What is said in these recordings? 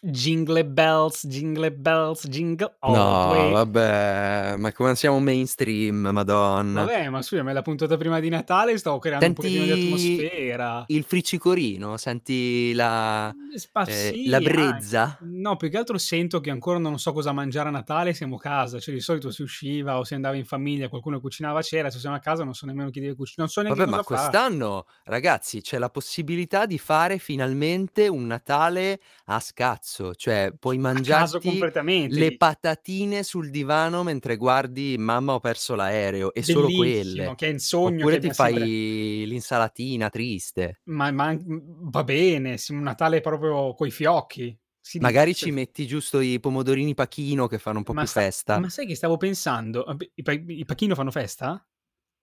Jingle bells, jingle bells, jingle all No, way. vabbè, ma come siamo mainstream, madonna. Vabbè, ma scusa, ma è la puntata prima di Natale, stavo creando un pochettino di Senti atmosfera. il friccicorino, senti la, spa eh, la sì, anche. brezza? No, più che altro sento che ancora non so cosa mangiare a Natale, siamo a casa, cioè di solito si usciva o si andava in famiglia, qualcuno cucinava a cena, se siamo a casa non so nemmeno chi deve cucinare, non so neanche Vabbè, ma fare. quest'anno, ragazzi, c'è la possibilità di fare finalmente un Natale a scazzo, cioè puoi mangiarti le patatine sul divano mentre guardi Mamma ho perso l'aereo e solo Bellissimo, quelle. che è il sogno Oppure ti abbiam sempre fai l'insalatina triste. Ma ma mhmm, va bene, un Natale proprio coi fiocchi. Si Magari dice ci metti giusto i pomodorini Pachino che fanno un po' Ma più sta festa. ma sai che stavo pensando? I pa i Pachino fanno festa?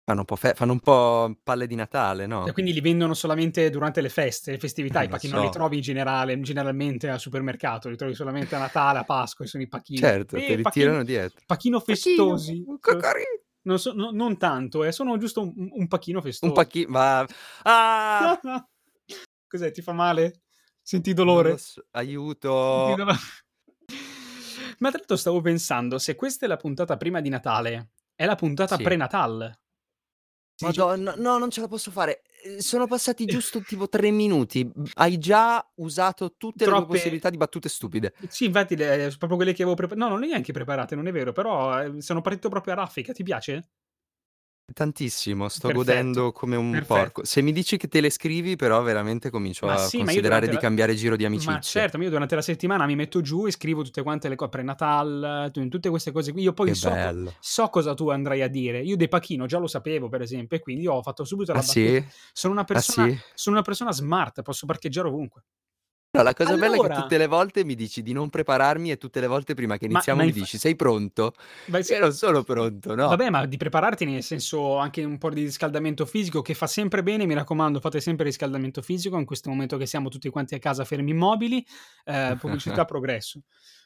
Fanno un po' fe fanno un po' palle di Natale, E no? quindi li vendono solamente durante le feste, le festività, i Non pacchi non li so. trovi in generale generalmente al supermercato, li trovi solamente a Natale, a Pasqua e sono i pacchini. Certo, te Eh, li pacchino tirano dietro. pacchino festosi. un cocori Non so no non tanto eh, sono giusto un un un pacchino Un festoso. pacchi ma ah! Cos'è, ti fa male? Senti dolore? so, Senti aiuto. dolo Ma tra l'altro stavo pensando, se questa è la puntata prima di Natale, è la puntata Sì. pre-Natal. Madonna, no, non ce la posso fare. Ehm, sono passati giusto tipo 3 minuti. Hai già usato tutte le tue Troppe possibilità di battute stupide. Sì, infatti le proprio quelle che avevo prepa no, non le neanche preparate, non è vero, però, ehm, sono partito proprio a raffica. Ti piace? Tantissimo, sto Perfetto, godendo come un perfetto. porco. Se mi dici che te le scrivi però veramente comincio Ma a sì, ma io considerare durante di la cambiare giro di ma amicizie. certo, ma io durante la settimana mi metto giù e scrivo tutte quante le co pre-Natal, tu tutte queste cose qui. Io poi Che so co bello. so cosa tu andrai a dire. Io dei Pachino già lo sapevo, per esempio, e quindi ho fatto subito la Ah battuta. sì? Sono una Ah persona sì? sono una persona smart, posso parcheggiare ovunque. No, la cosa bella è che Allora tutte le volte mi dici di non prepararmi e tutte le volte prima che Ma iniziamo ma mi infa dici: "Sei pronto?" Ma Io non sono pronto, no. Vabbè, ma di prepararti nel senso anche un po' di riscaldamento fisico che fa sempre bene, mi raccomando fate sempre riscaldamento fisico in questo momento che siamo tutti quanti a casa fermi immobili, ehm, pubblicità progresso.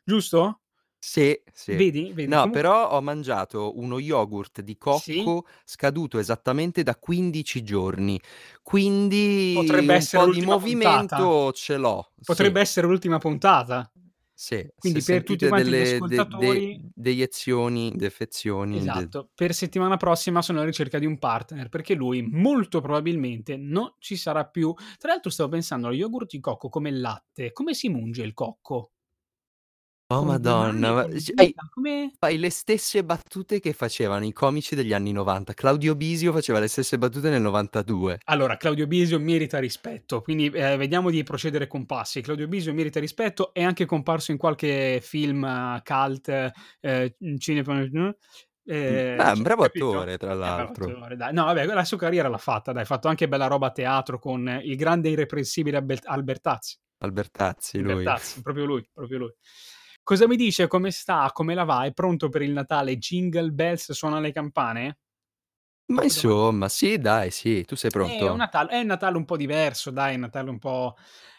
Giusto? Sì, sì. Vedi? Vedi? No, però ho mangiato uno yogurt di Sì? cocco scaduto esattamente da 15 giorni, quindi Potrebbe un essere po' di l'ultima puntata. movimento ce l'ho, sì. Potrebbe essere l'ultima puntata. Sì, Quindi se per tutti sentite quanti gli delle de de ascoltatori deiezioni, defezioni, de Esatto, per settimana prossima sono alla ricerca di un partner, perché lui molto probabilmente non ci sarà più. Tra l'altro stavo pensando allo yogurt di cocco come latte, come si munge il cocco? Oh madonna, ma c hai come fai le stesse battute che facevano i comici degli anni '90. Claudio Bisio faceva le stesse battute nel '92. Allora, Claudio Bisio merita rispetto, quindi, ehm, vediamo di procedere con passi. Claudio Bisio merita rispetto, è anche comparso in qualche film cult, ehm, cinema Beh, è un bravo capito? attore tra l'altro. attore. No vabbè, la sua carriera l'ha fatta dai, ha fatto anche bella roba a teatro con il grande irreprensibile Albert Albertazzi. Albertazzi lui. Albertazzi, proprio lui, proprio lui. Cosa mi dice? Come sta? Come la va? È pronto per il Natale? Jingle bells, suona le campane? Ma insomma, sì dai, sì. Tu sei È un pronto? Natale è un Natale un po' diverso dai, un Natale un po'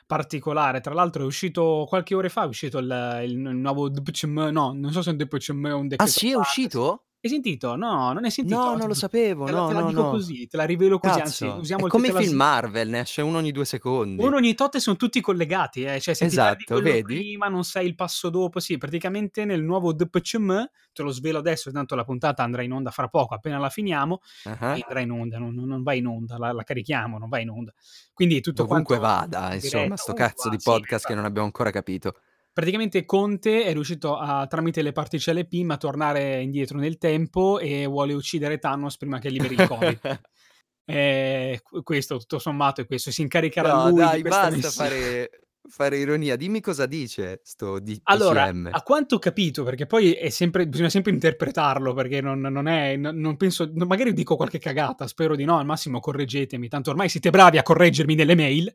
particolare. Tra l'altro è uscito qualche ore fa, è uscito il il nuovo DPCM no, non so se è un DPCM o un Ah decreto sì, è uscito? Hai sentito? No, non hai sentito? No, non lo sapevo, Te la no, te la no, dico no. così, te la rivelo così, anzi Cazzo, usiamo è il come i la film s Marvel, ne esce uno ogni 2 secondi. Uno ogni tot e son tutti collegati, eh, cioè se Esatto, vedi? prima, non sai il passo dopo. Sì, praticamente nel nuovo DPCM, te lo svelo adesso, tanto la puntata andrà in onda fra poco, appena la finiamo, Ah-ah. andrà in onda, non non va in onda, la la carichiamo, non va in onda. Quindi tutto Dovunque quanto vada, in insomma, sto cazzo va, di sì, podcast che esa non abbiamo ancora capito. Praticamente Conte è riuscito a tramite le particelle PIM a tornare indietro nel tempo e vuole uccidere Thanos prima che liberi il Covid. Q questo tutto sommato è questo, si incaricherà No lui di dai, questa basta missione. fare fare ironia. Dimmi cosa dice sto Allora, DPCM. a quanto ho capito, perché poi è sempre bisogna sempre interpretarlo, perché non non è non penso magari dico qualche cagata, spero di no, al massimo correggetemi, tanto ormai siete bravi a correggermi nelle mail.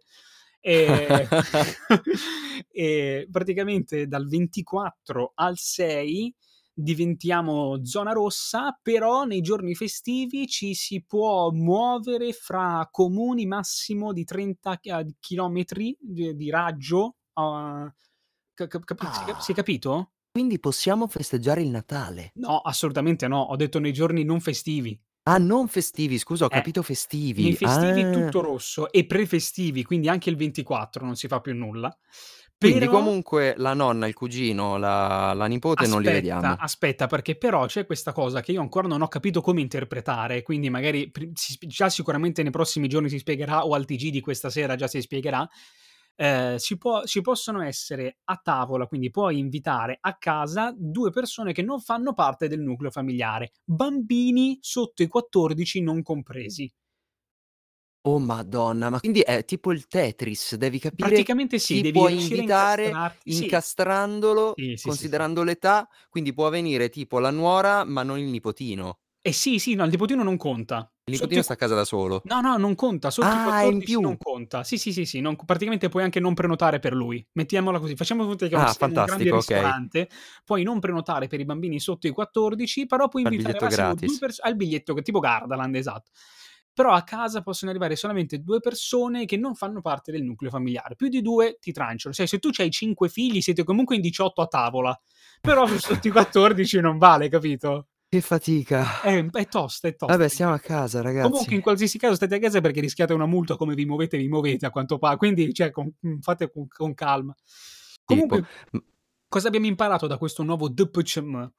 Ehm, e praticamente dal 24 al 6 diventiamo zona rossa, però nei giorni festivi ci si può muovere fra comuni massimo di 30 chi a chilometri di di raggio, ca cap si cap si è Ah. capito? Quindi possiamo festeggiare il Natale. No, assolutamente no, ho detto nei giorni non festivi. Ah, non festivi, scusa, ho Eh. capito Nei festivi. festivi Ah. tutto rosso e pre-festivi, quindi anche il 24 non si fa più nulla. Quindi Però comunque la nonna, il cugino, la la nipote non li Aspetta, vediamo. aspetta, perché però c'è questa cosa che io ancora non ho capito come interpretare, quindi magari pri si sp già sicuramente nei prossimi giorni si spiegherà o al TG di questa sera già si spiegherà. Ehm, si può ci possono essere a tavola, quindi puoi invitare a casa 2 persone che non fanno parte del nucleo familiare, bambini sotto i 14 non compresi. Oh madonna, ma quindi è tipo il Tetris, devi capire Praticamente sì, devi puoi invitare sì. incastrandolo, sì, sì. considerando l'età, quindi può venire tipo la nuora, ma non il nipotino. Eh sì, sì, no, il nipotino non conta. Il nipotino sta a casa da solo. no, no, non conta, sotto i Ah, è in 14 non più. conta. Sì, sì, sì, sì, non praticamente puoi anche non prenotare per lui. Mettiamola così, facciamo finta che Ah, un grande okay. ristorante, puoi non prenotare per i bambini sotto i 14, però puoi invitare al biglietto massimo 2 gratis. pers al biglietto tipo Gardaland, esatto. Però a casa possono arrivare solamente 2 persone che non fanno parte del nucleo familiare. Più di 2 ti tranciano. Cioè, se tu c'hai 5 figli siete comunque in 18 a tavola, però sotto i 14 non vale, capito? Che fatica. È è tosta, è tosta. Vabbè, stiamo a casa Comunque ragazzi. in qualsiasi caso state a casa perché rischiate una multa, come vi muovete, vi muovete a quanto pa quindi cioè con mhmm, fate con con calma. Tipo, Comunque mh cosa abbiamo imparato da questo nuovo DPCM?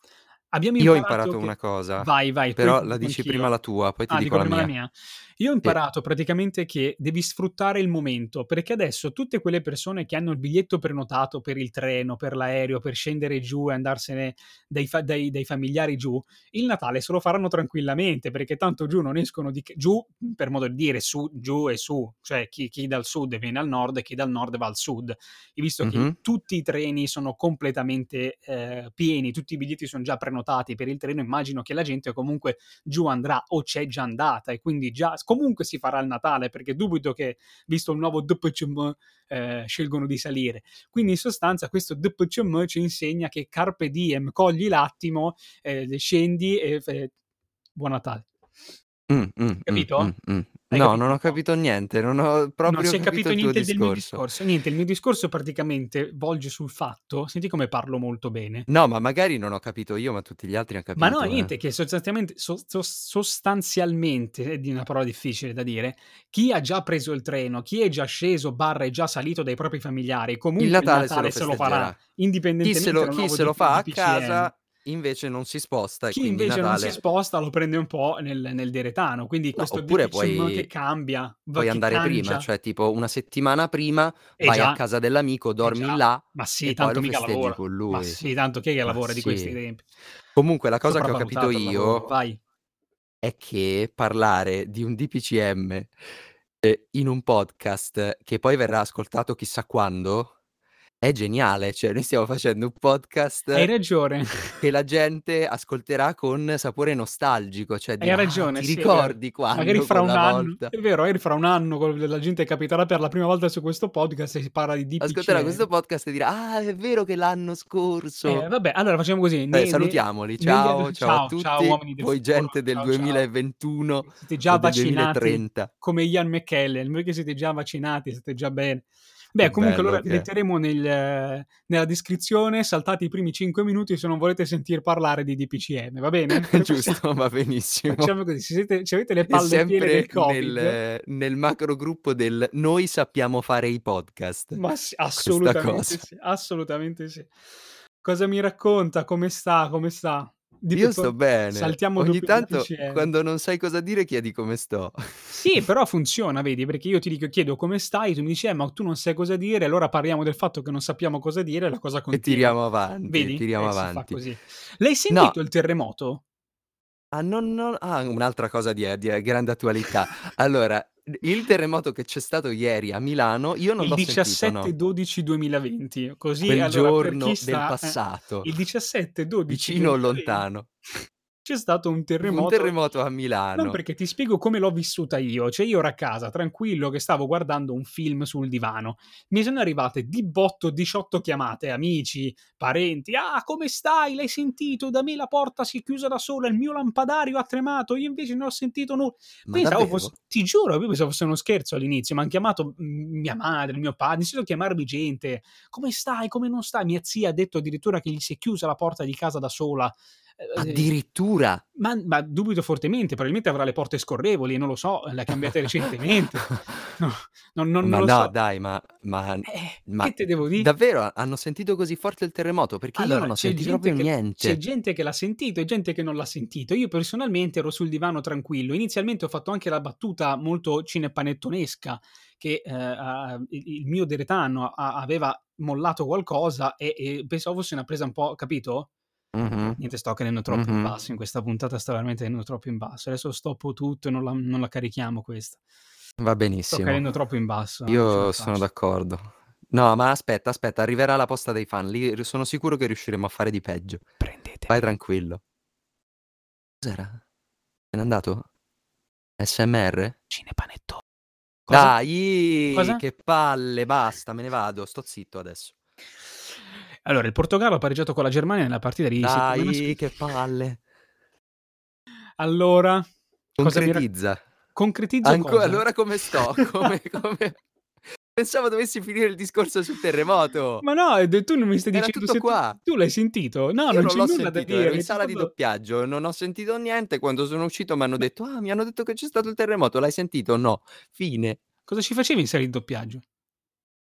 Abbiamo Io ho imparato che una cosa, vai, vai, però la dici anch'io. prima la tua, poi ti Ah, dico dico la prima la mia. Io ho Sì. imparato praticamente che devi sfruttare il momento, perché adesso tutte quelle persone che hanno il biglietto prenotato per il treno, per l'aereo, per scendere giù e andarsene dai fa dai dai familiari giù, il Natale se lo faranno tranquillamente, perché tanto giù non escono di giù, per modo di dire, su giù e su, cioè chi chi dal sud viene al nord e chi dal nord va al sud. E visto che Mh-mh. tutti i treni sono completamente, ehm, pieni, tutti i biglietti son già prenotati per il treno, immagino che la gente comunque giù andrà o c'è già andata e quindi già comunque si farà il Natale, perché dubito che, visto il nuovo DPCM, ehm, scelgono di salire. Quindi in sostanza questo DPCM ci insegna che carpe diem, cogli l'attimo, ehm, scendi e fe buon Natale. Mh, mh, mh, Capito? mh, mh. Hai No, capito non un ho po'? capito niente, non ho Non proprio si è capito capito il tuo niente del mio discorso. discorso. Niente, il mio discorso praticamente volge sul fatto senti come parlo molto bene? No, ma magari non ho capito io, ma tutti gli altri han Ma no, capito, eh. niente, che sostanzialmente sos sos sostanzialmente, è di una parola difficile da dire, chi ha già preso il treno, chi è già sceso, barra è già salito dai propri familiari, comunque Il il Natale Natale se se lo lo farà, festeggerà. Chi indipendentemente se lo dal chi nuovo se lo D fa a DPCM. casa invece non si sposta Chi invece non si Natale sposta lo prende un po' nel nel deretano, quindi No, questo oppure DPCM che puoi cambia, puoi andare prima, cangia. cioè tipo una settimana prima Eh vai a già, casa dell'amico, eh dormi già. là Ma sì, e tanto lo mica lavora. con Ma lui. sì, tanto chi è che Ma lavora di questi tempi? Comunque la cosa che ho capito io è che parlare di un DPCM, ehm, in un podcast che poi verrà ascoltato chissà quando, è geniale. Cioè noi stiamo facendo un Hai podcast ragione. che la gente ascolterà con sapore nostalgico, cioè Hai dirà: "Ah, ragione, ti sì, ricordi Magari quando fra un anno volta" è vero, magari fra un anno la gente capiterà per la prima volta su questo podcast e si parla di Ascolterà questo podcast e dirà: "Ah, è vero che l'anno Eh, scorso" vabbè, allora facciamo così, Eh, ne ne salutiamoli. Ciao, anni ciao a ciao, ciao tutti, uomini del voi futuro, gente del ciao, ciao. 2021 Siete già vaccinati 2030. come Ian McKellen, voi che siete già vaccinati, state già bene. Beh, comunque allora che metteremo nel nella descrizione, saltate i primi 5 minuti se non volete sentir parlare di DPCM, va bene? Giusto, va benissimo. facciamo così, se siete se avete le palle piene del Covid nel nel macro gruppo del: "Noi sappiamo fare i podcast." Ma sì, assolutamente sì, assolutamente sì. Cosa mi racconta? Come sta? Come sta? Di Io sto bene. saltiamo Ogni tanto quando non sai cosa dire chiedi come sto. Sì, però funziona, vedi, perché io ti dico chiedo: "Come stai?" Tu mi dici: "Eh, ma tu non sai cosa dire." Allora parliamo del fatto che non sappiamo cosa dire e la cosa E continua. tiriamo avanti, e Vedi? tiriamo Eh, avanti. L'hai No. sentito il terremoto? Ah, non non ah, un'altra cosa di e di e grande attualità. Allora, il terremoto che c'è stato ieri a Milano, io non Il l'ho sentito, no. 17/12/2020. Così Quel allora giorno chi del sta eh, passato. il 17/12/2020 Vicino o lontano. C'è stato un Un terremoto terremoto a Non Milano. perché ti spiego come l'ho vissuta io. Cioè io ero a casa tranquillo che stavo guardando un film sul divano. Mi sono arrivate di botto 18 chiamate, amici, parenti. "Ah, come stai? L'hai sentito? Da me la porta si è chiusa da sola, il mio lampadario ha tremato, io invece non ho sentito nu" Ma Pensavo fosse ti giuro, io pensavo fosse uno scherzo all'inizio. M'han chiamato, mhmm, mia madre, mio padre, iniziato a chiamarmi gente. "Come stai? Come non stai?" Mia zia ha detto addirittura che gli si è chiusa la porta di casa da sola. Eh, Addirittura? Ma, ma, dubito fortemente, probabilmente avrà le porte scorrevoli, non lo so, le ha cambiate recentemente. No, non, non, ma non no, so. dai, ma, ma, eh, ma che te devo dire? davvero hanno sentito così forte il terremoto? Perché allora, io non ho sentito proprio che, niente. C'è gente che l'ha sentito e gente che non l'ha sentito. Io personalmente ero sul divano tranquillo. Inizialmente ho fatto anche la battuta molto cinepanettonesca che eh, il, il, mio deretano aveva mollato qualcosa e, e pensavo fosse una presa un po', capito? Mm-hmm. Niente, sto cadendo troppo mm-hmm. in basso in questa puntata, sto veramente cadendo troppo in basso. Adesso stoppo tutto e non la, non la carichiamo questa. Va benissimo. Sto cadendo troppo in basso. Io sono d'accordo. No, ma aspetta, aspetta, arriverà la posta dei fan. Lì sono sicuro che riusciremo a fare di peggio. Prendete. Vai tranquillo. Cos'era? Se n'è andato? SMR? Cinepanetto. Cosa? Dai, Cosa? che palle, basta, me ne vado. Sto zitto adesso. Allora, il Portogallo ha pareggiato con la Germania nella partita di Dai, che palle. Allora, concretizza. Rac- concretizza Anco- cosa? allora come sto? Come, come... Pensavo dovessi finire il discorso sul terremoto. Ma no, tu non mi stai Era dicendo tutto qua. Tu, tu l'hai sentito? No, Io non, non c'è l'ho nulla sentito, da ero dire. in sala di tutto... doppiaggio, non ho sentito niente. Quando sono uscito mi hanno detto: Ah, mi hanno detto che c'è stato il terremoto. L'hai sentito? No. Fine. Cosa ci facevi in sala di doppiaggio?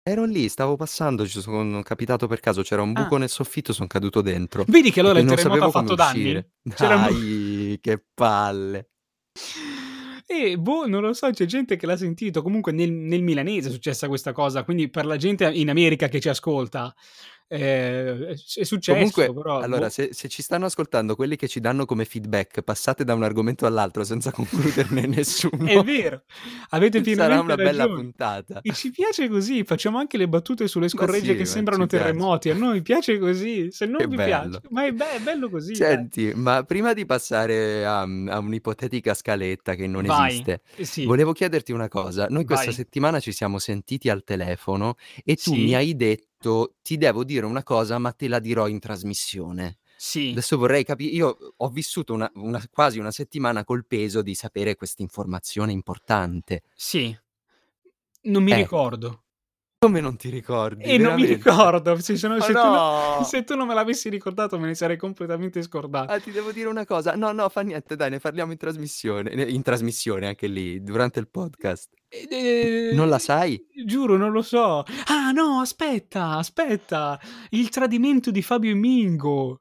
Ero lì, stavo passando, ci sono capitato per caso, c'era un buco Ah. nel soffitto, sono caduto dentro. Vedi che allora perché il non terremoto ha sapevo fatto danni? uscire. C'era un bu- Dai, che palle. E boh, non lo so, c'è gente che l'ha sentito. Comunque nel, nel milanese è successa questa cosa, quindi per la gente in America che ci ascolta eh, è successo. Comunque, però, allora, boh. se, se ci stanno ascoltando quelli che ci danno come feedback, passate da un argomento all'altro senza concluderne nessuno. È vero, avete Sarà pienamente una bella ragione. puntata. E ci piace così, facciamo anche le battute sulle scorregge sì, che sembrano ci piace. terremoti. A noi piace così, se non Che vi bello. piace, ma è, be- è bello così. Senti, ma prima di passare a, a un'ipotetica scaletta che non Vai. esiste, Eh sì, volevo chiederti una cosa. Noi questa Vai. settimana ci siamo sentiti al telefono e tu Sì. mi hai detto ti devo dire una cosa, ma te la dirò in trasmissione. sì. Adesso vorrei capire, io ho vissuto una- una- quasi una settimana col peso di sapere questa informazione importante. sì. Non mi Ecco. ricordo. Come non ti ricordi? E non mi veramente? ricordo. Se, no- Ma se tu no- no! se tu non me l'avessi ricordato, me ne sarei completamente scordato. Ah, ti devo dire una cosa. No, no, fa niente, dai, ne parliamo in trasmissione. Ne- In trasmissione anche lì, durante il podcast. Eh, Non la sai? Giuro, non lo so. Ah, no, aspetta, aspetta. Il tradimento di Fabio e Mingo.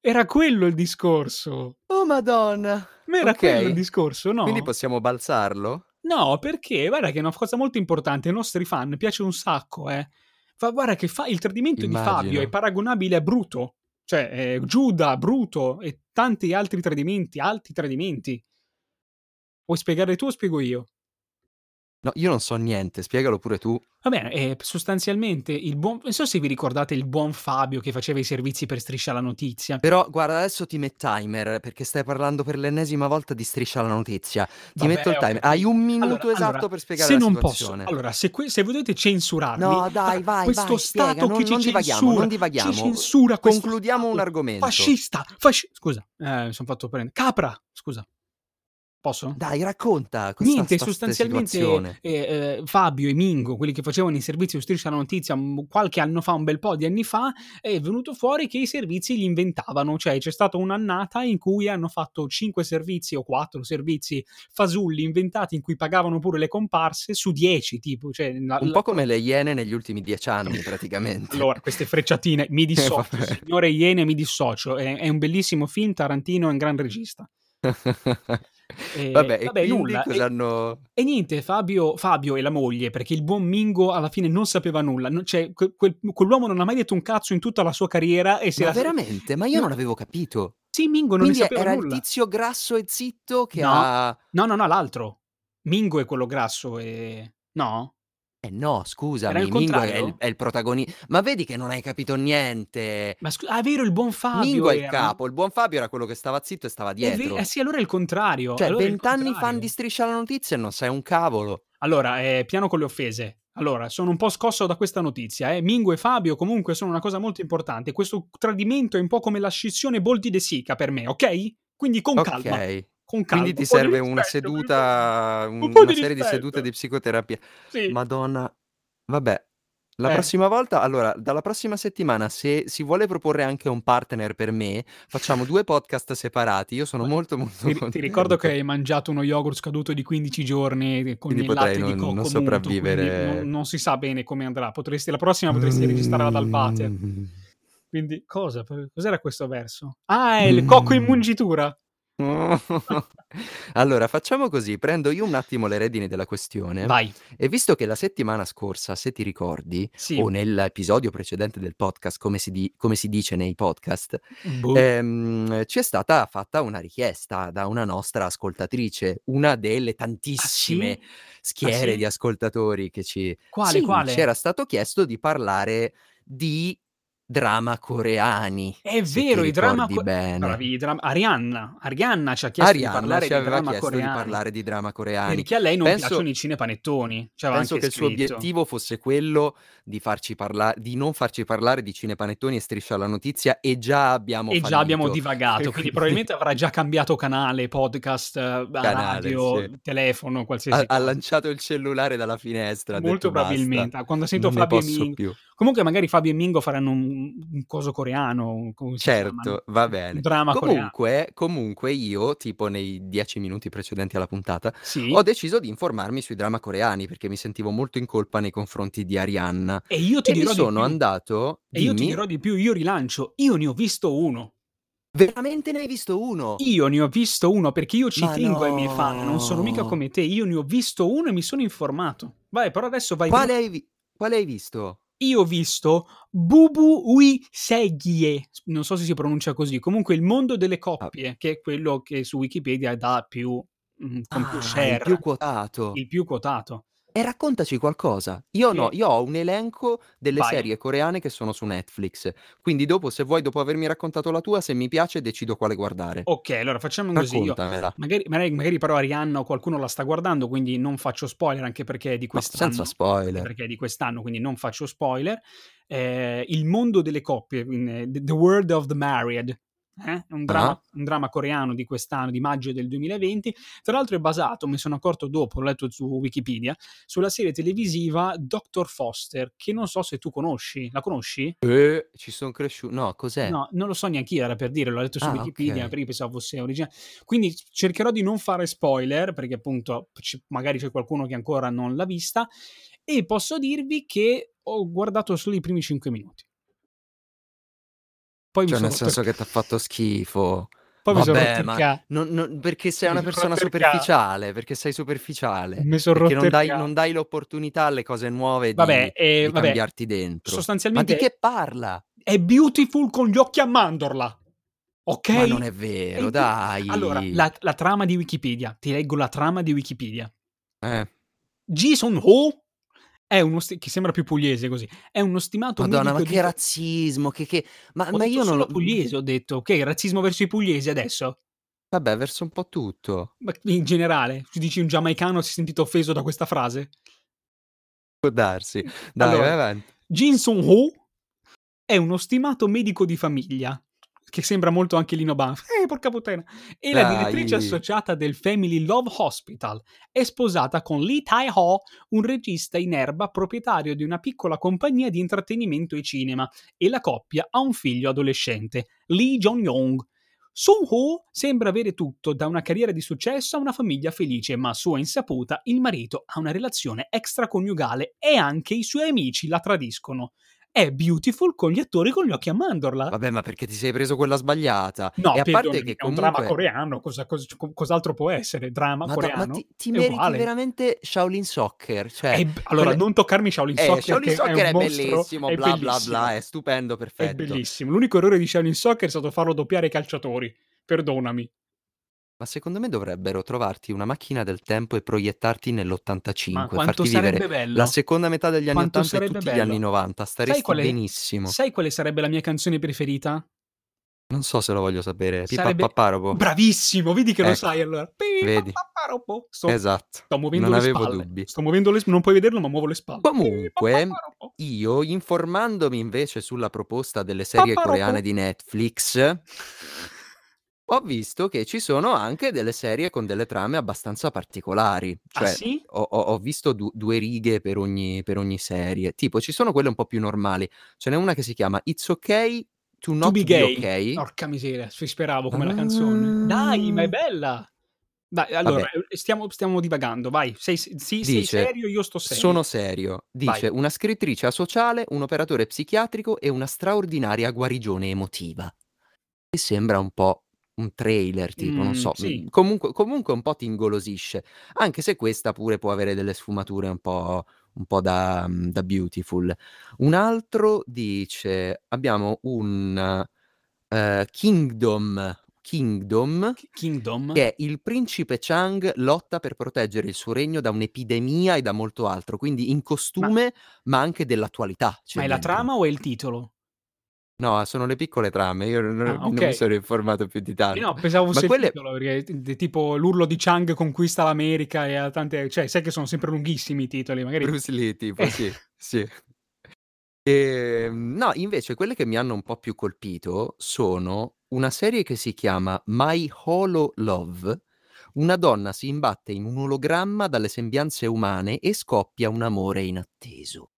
Era quello il discorso. Oh, madonna! Ma era Ok. quello il discorso, no? Quindi possiamo balzarlo? No, perché guarda che è una cosa molto importante. Ai nostri fan piace un sacco, eh. Fa- guarda che fa- il tradimento di Fabio Immagino. è paragonabile a Bruto. Cioè, eh, Giuda, Bruto e tanti altri tradimenti, alti tradimenti. Vuoi spiegare tu o spiego io? No, io non so niente, spiegalo pure tu. Va bene, eh, sostanzialmente il buon... Non so se vi ricordate il buon Fabio che faceva i servizi per Striscia la Notizia. Però, guarda, adesso ti metto timer, perché stai parlando per l'ennesima volta di Striscia la Notizia. Ti Vabbè, metto il timer. Hai un minuto Allora, esatto allora, per spiegare se la non situazione. posso, allora, se, que- se volete censurarmi, No, dai, vai, questo vai, stato spiega, non- che ci non divaghiamo, censura, non divaghiamo. ci censura Concludiamo un argomento. Fascista, fasci- scusa, eh, mi sono fatto prendere. Capra, scusa. Posso? Dai, racconta questa Niente, sta- sostanzialmente eh, eh, Fabio e Mingo, quelli che facevano i servizi su Striscia la Notizia m- qualche anno fa, un bel po' di anni fa, è venuto fuori che i servizi li inventavano, cioè c'è stata un'annata in cui hanno fatto 5 servizi o 4 servizi fasulli inventati in cui pagavano pure le comparse su 10, tipo, cioè, la- Un la- po' come le iene negli ultimi dieci anni, praticamente. Allora, queste frecciatine, mi dissocio, vabbè. signore Iene, mi dissocio, è, è un bellissimo film, Tarantino è un gran regista. E- vabbè, e vabbè, quindi nulla, e- hanno... E niente, Fabio, Fabio e la moglie, perché il buon Mingo alla fine non sapeva nulla, non- cioè que- quel- quell'uomo non ha mai detto un cazzo in tutta la sua carriera e se Ma la... veramente? Ma io No. non avevo capito. Sì, Mingo non Quindi ne sapeva era nulla. il tizio grasso e zitto che No. ha... No, no, no, l'altro. Mingo è quello grasso e... No? Eh no, scusami, Era il Mingo è contrario? il, è il protagonista. Ma vedi che non hai capito niente. Ma scusa, ah, è vero, il buon Fabio Mingo è il era. capo, il buon Fabio era quello che stava zitto e stava È dietro. ve- eh sì, allora è il contrario. Cioè, allora è il vent'anni fan contrario. di Striscia la Notizia e non sai un cavolo. Allora, eh, piano con le offese. Allora, sono un po' scosso da questa notizia. Eh. Mingo e Fabio comunque sono una cosa molto importante. Questo tradimento è un po' come la scissione Boldi de Sica per me, ok? Quindi con calma. ok. Con calma. Quindi ti Un di serve una rispetto, seduta, Un un- una di serie di sedute di psicoterapia. Sì. Madonna. Vabbè, La Eh. prossima volta allora, dalla prossima settimana, se si vuole proporre anche un partner per me, facciamo 2 podcast separati. Io sono Ma molto, molto ti ti ricordo che hai mangiato uno yogurt scaduto di 15 giorni con Quindi il latte di non cocco non muto, sopravvivere. non non si sa bene come andrà. Potresti la prossima potresti registrarla dal water. Mhmm. Quindi cosa? Cos'era questo verso? Ah, è il cocco in mungitura. Allora, facciamo così: prendo io un attimo le redini della questione Vai. e visto che la settimana scorsa, se ti ricordi, Sì. o nell'episodio precedente del podcast, come si di come si dice nei podcast, Boh. ehm, ci è stata fatta una richiesta da una nostra ascoltatrice, una delle Ah tantissime sì? Ah schiere di sì? ascoltatori che ci Quale, sì, quale? c'era stato chiesto di parlare di drama coreani, È vero, i drama ricordi co bene. bravi, dram Arianna, Arianna ci ha chiesto di Arianna parlare ci di chiesto di coreani. parlare di drama coreani. Perché a lei non Penso piacciono i cinepanettoni, ci aveva penso che il suo scritto. obiettivo fosse quello di farci parla di non farci parlare di cinepanettoni e Striscia la notizia e già abbiamo E già abbiamo fallito. divagato, quindi probabilmente avrà già cambiato canale, podcast, a Canale, radio, sì. telefono, Ha qualsiasi ha cosa. lanciato il cellulare dalla finestra, ha Molto detto: "Basta, probabilmente. Quando sento Fabio più". Comunque magari Fabio e Mingo faranno un un coso coreano? Certo, va Un bene. drama coreano. Comunque comunque io, tipo nei 10 minuti precedenti alla puntata, Sì? ho deciso di informarmi sui drama coreani, perché mi sentivo molto in colpa nei confronti di Arianna. E io ti E dirò di sono più. andato E io ti dimmi. dirò di più, io rilancio, io ne ho visto uno. Veramente ne hai visto uno? Io ne ho visto uno perché io ci Ma tengo ai miei fan, non sono mica no! come te, io ne ho visto uno e mi sono informato. Vai, però adesso vai Quale velo hai vi quale hai visto? Io ho visto Bubu Ui Segie, s non so se si pronuncia così, comunque il mondo delle Ah. coppie, che è quello che su Wikipedia dà più più Ah, il più quotato. il più quotato. E raccontaci qualcosa. Io no, Che io ho un elenco delle Vai. serie coreane che sono su Netflix. Quindi dopo, se vuoi, dopo avermi raccontato la tua, se mi piace decido quale guardare. Okay, allora facciamo così, io magari magari magari però Arianna o qualcuno la sta guardando, quindi non faccio spoiler anche perché è di No, senza quest'anno, spoiler. perché è di quest'anno, quindi non faccio spoiler. Ehm, il mondo delle coppie, The The World of the Married, eh, è un drama Ah. un drama coreano di quest'anno, di maggio del 2020. Tra l'altro è basato, me sono accorto dopo, l'ho letto su Wikipedia, sulla serie televisiva Dr. Foster, che non so se tu conosci. La conosci? Eh, ci son cresciu no, cos'è? No, non lo so neanch'io, era per dire, l'ho letto su Ah, Wikipedia okay. perché pensavo fosse origina quindi cercherò di non fare spoiler, perché appunto c magari c'è qualcuno che ancora non l'ha vista, e posso dirvi che ho guardato solo i primi 5 minuti. Poi mi Cioè, son nel rotto il senso che ca t'ha fatto schifo. poi mi Vabbè, il ma ca non non perché sei mi una son persona superficiale, perché sei superficiale, mi son perché non dai non dai l'opportunità alle cose nuove Vabbè, di ehm, di vabbè, cambiarti dentro. Ma di sostanzialmente che parla? è Beautiful con gli occhi a mandorla, Ma okay? non è È vero, il più allora, dai. la la trama di Wikipedia, ti leggo la trama di Wikipedia. Eh. Ji Sun-ho è uno sti che sembra più pugliese così, è uno stimato Madonna, ma di che fa razzismo, che che ma Ho ma io non lo pugliese, ho detto. Che razzismo verso i pugliesi adesso? Vabbè, verso un po' tutto. Ma in generale, tu dici un giamaicano si è sentito offeso da questa frase? Può darsi. Dai, vai allora, avanti. Jin Sun-ho è uno stimato medico di famiglia, che sembra molto anche Lino Banfi, eh, porca puttana, è la direttrice Dai. associata del Family Love Hospital. È sposata con Lee Tae-ho, un regista in erba proprietario di una piccola compagnia di intrattenimento e cinema, e la coppia ha un figlio adolescente, Lee Jong-yong. Sun-ho sembra avere tutto, da una carriera di successo a una famiglia felice, ma a sua insaputa il marito ha una relazione extraconiugale e anche i suoi amici la tradiscono. È Beautiful con gli attori con gli occhi a mandorla. Vabbè, ma perché ti sei preso quella sbagliata. No, E a parte che è un dramma comunque coreano, cosa cos co cos'altro può essere? Dramma Madò, ma coreano? ti ti È meriti uguale. veramente Shaolin Soccer, cioè È b allora quelle non toccarmi Shaolin Eh, Soccer Shaolin è Soccer un è mostro bellissimo, è bla bla bellissimo. bla, è stupendo, È perfetto. bellissimo. L'unico errore di Shaolin Soccer è stato farlo doppiare ai calciatori. Perdonami. Ma secondo me dovrebbero trovarti una macchina del tempo e proiettarti Ma nell'85, quanto farti vivere sarebbe la bello. seconda metà degli anni Quanto '80 e sarebbe tutti gli anni bello. '90, Sai staresti quale benissimo. sai quale sarebbe la mia canzone preferita? Non so se lo voglio sapere. Sarebbe Pipapapparopo. bravissimo, vedi che lo Ecco, sai allora. vedi. Sto Esatto, sto muovendo non le avevo spalle. dubbi. Sto muovendo le non puoi vederlo, ma muovo le spalle. Comunque, io informandomi invece sulla proposta delle serie Papparopo. coreane di Netflix Ho visto che ci sono anche delle serie con delle trame abbastanza particolari. Ah Cioè, sì? ho ho ho visto du 2 righe per ogni per ogni serie. Tipo, ci sono quelle un po' più normali. Ce n'è una che si chiama It's Okay to To Not Be Be Gay. Okay. Porca miseria, ci speravo come la canzone. Dai, ma è Ah. bella! Dai, allora, Vabbè. ehm, stiamo stiamo divagando, vai. Sei sì, sei Dice serio, io sto serio. sono serio. Dice: Vai. "Una scrittrice asociale, un operatore psichiatrico e una straordinaria guarigione emotiva." E sembra un po' un trailer tipo, non Mhmm, so, sì. comunque comunque un po' ti ingolosisce, anche se questa pure può avere delle sfumature un po' un po' da mhmm, da Beautiful. Un altro dice abbiamo un, ehm, Kingdom Kingdom Kingdom? che è il principe Chang lotta per proteggere il suo regno da un'epidemia e da molto altro, quindi in Ma costume, ma anche dell'attualità ma è la trama o è il titolo? No, sono le piccole trame, io non Ah, non mi okay. sono informato più di tanto. no, pensavo fosse quelle titolo perché tipo l'urlo di Chang conquista l'America e ha tante cioè sai che sono sempre lunghissimi i titoli, magari Bruce Lee tipo, eh. sì, sì. Ehm, no, invece quelle che mi hanno un po' più colpito sono una serie che si chiama My Holo Love. Una donna si imbatte in un ologramma dalle sembianze umane e scoppia un amore inatteso.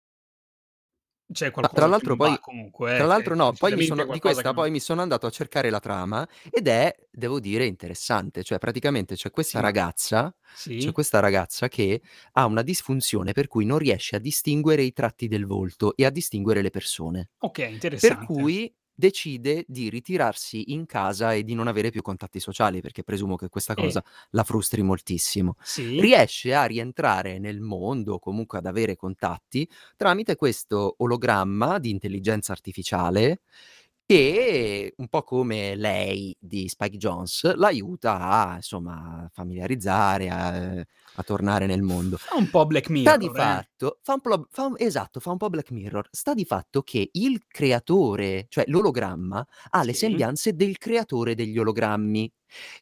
C'è tra qualcosa che l'altro poi comunque, tra eh, c'è l'altro no, poi mi sono di che questa non poi mi sono andato a cercare la trama ed è, devo dire, interessante. Cioè praticamente c'è questa Sì. ragazza c'è Sì. questa ragazza che ha una disfunzione per cui non riesce a distinguere i tratti del volto e a distinguere le persone. Per interessante. cui decide di ritirarsi in casa e di non avere più contatti sociali, perché presumo che questa Eh. cosa la frustri moltissimo. Sì. Riesce a rientrare nel mondo, comunque ad avere contatti, tramite questo ologramma di intelligenza artificiale che, un po' come lei di Spike Jonze, l'aiuta a insomma familiarizzare, a ehm, a tornare nel mondo. Fa un po' Black Sta di Mirror, eh. fatto fa un plo fa un esatto, fa un po' Black Mirror. Sta di fatto che il creatore, cioè l'ologramma, ha le Sì. sembianze del creatore degli ologrammi,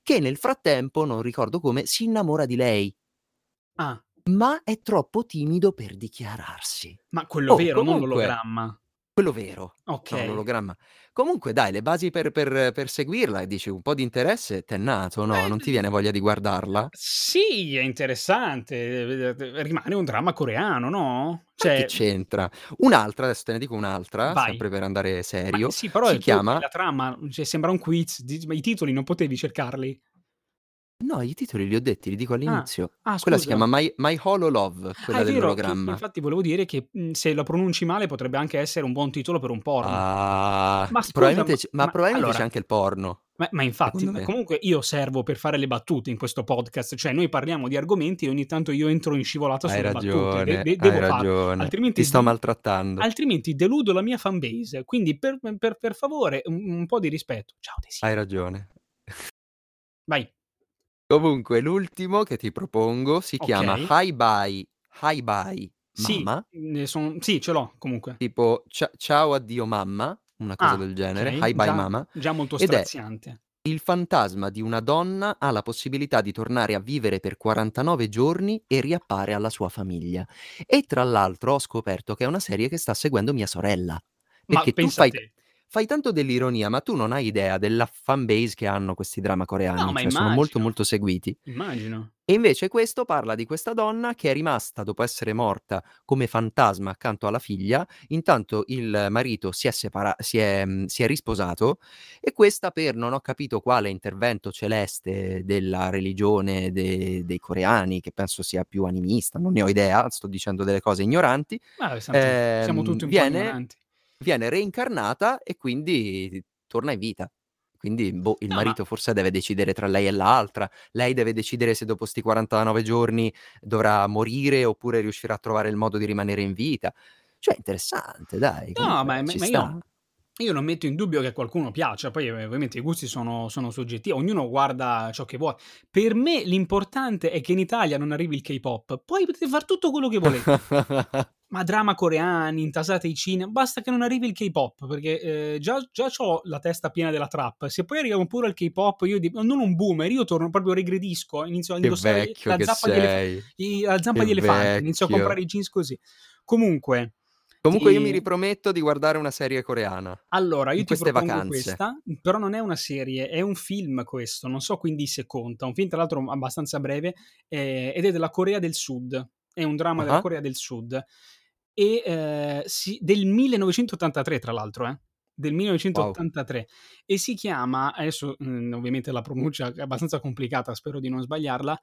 che nel frattempo, non ricordo come, si innamora di lei. Ah. Ma è troppo timido per dichiararsi. Ma quello Oh, vero, non comunque l'ologramma. Quello vero. No, Okay. l'ologramma. Comunque dai, le basi per per per seguirla e dici un po' di interesse t'è nato, no, Eh, non ti viene voglia di guardarla? Sì, è interessante, rimane un dramma coreano, no? Ma che Cioè c'entra? Un'altra, adesso te ne dico un'altra, Vai. sempre per andare Ma serio, sì, però si tu chiama la trama, cioè sembra un quiz, di ma i titoli non potevi cercarli? No, i titoli li ho detti, li dico Ah. all'inizio. Ah, Quella si scusa. chiama My My Holo Love, Ah, quella è vero, che dell'ologramma. infatti volevo dire che, mhmm, se la pronunci male potrebbe anche essere un buon titolo per un porno. Ah, Ma scusa, probabilmente ma ma ma probabilmente allora c'è anche il porno. Ma ma infatti, Secondo ma me. comunque io servo per fare le battute in questo podcast, cioè noi parliamo di argomenti e ogni tanto io entro in scivolata Hai sulle battute, de ragione, de hai devo farlo, ragione. altrimenti Ti sto de maltrattando. altrimenti deludo la mia fan base. Quindi per per per favore un un po' di rispetto. Ciao tesino. Hai ragione. Vai. Comunque l'ultimo che ti propongo si chiama. Hi Bye Hi Bye Sì, Mama. ne son sì, ce l'ho comunque. Tipo cia ciao addio mamma, una cosa Ah, del genere, okay, Hi Bye già Mama, già molto ed è straziante. il fantasma di una donna ha la possibilità di tornare a vivere per 49 giorni e riappare alla sua famiglia. E tra l'altro ho scoperto che è una serie che sta seguendo mia sorella, Ma perché tu pensa fai te. Fai tanto dell'ironia, ma tu non hai idea della fan base che hanno questi drama No, coreani, ma cioè sono molto, molto seguiti. Immagino. E invece questo parla di questa donna che è rimasta, dopo essere morta, come fantasma accanto alla figlia, intanto il marito si è separa si è mhmm, si è risposato e questa per non ho capito quale intervento celeste della religione de dei coreani, che penso sia più animista, non ne ho idea, sto dicendo delle cose ignoranti, Ma siamo tu siamo ehm, tutti un po' viene ignoranti. Viene reincarnata e quindi torna in vita. Quindi, boh, il No, ma marito forse deve decidere tra lei e l'altra, lei deve decidere se dopo 'sti 49 giorni dovrà morire oppure riuscirà a trovare il modo di rimanere in vita. Cioè interessante dai, No, ma ma ma io io non metto in dubbio che a qualcuno piaccia, poi ov ovviamente i gusti sono sono soggettivi, ognuno guarda ciò che vuole. Per me l'importante è che in Italia non arrivi il K-pop, poi potete far tutto quello che volete. Ma drama coreani, intasate ai cine basta che non arrivi il K-pop, perché, ehm, già già c'ho la testa piena della trap. Se poi arriviamo pure al K-pop io di non un boomer, io torno proprio regredisco, inizio a indossare vecchio la zappa di elef i la zampa Che di elefante, inizio a vecchio. comprare i jeans così. Comunque, Comunque io mi riprometto di guardare una serie coreana Allora, io ti propongo vacanze. questa, però non è una serie, è un film questo, non so quindi se conta, un film tra l'altro abbastanza breve, ehm, ed è della Corea del Sud, è un dramma della Ah-ah. Corea del Sud e, ehm, si del 1983 tra l'altro, eh, del Wow. 1983 e si chiama adesso, mhmm, ovviamente la pronuncia è abbastanza complicata, spero di non sbagliarla,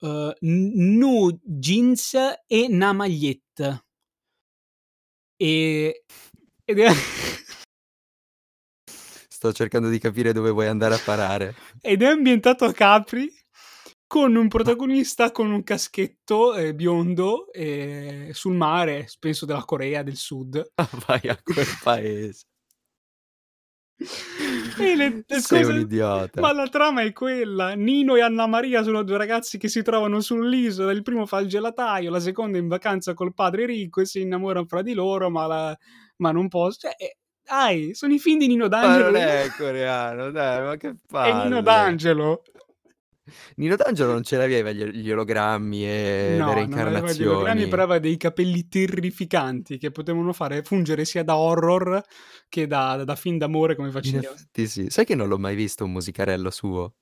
uhm, N Nu Jeans e Namalyet. E ed è Sto cercando di capire dove vuoi andare a parare. ed è ambientato a Capri con un protagonista con un caschetto, ehm, biondo, ehm, sul mare, penso della Corea del Sud. Ah, vai a quel paese. E le le Sei un cose idiota. ma la trama è quella: Nino e Annamaria sono 2 ragazzi che si trovano sull'isola, il primo fa il gelataio, la seconda è in vacanza col padre ricco e si innamoran fra di loro, ma la ma non pos cioè, ehm, dai, sono i film di Nino Ma D'Angelo. non è coreano, dai, ma che È Nino palle. D'Angelo. Nino D'Angelo non ce l'aveva gli gli ologrammi e No, le non aveva gli ologrammi, però reincarnazioni. aveva dei capelli terrificanti che potevano fare fungere sia da horror che da da film d'amore come faceva. effetti sì. Sai che non l'ho mai visto un musicarello suo?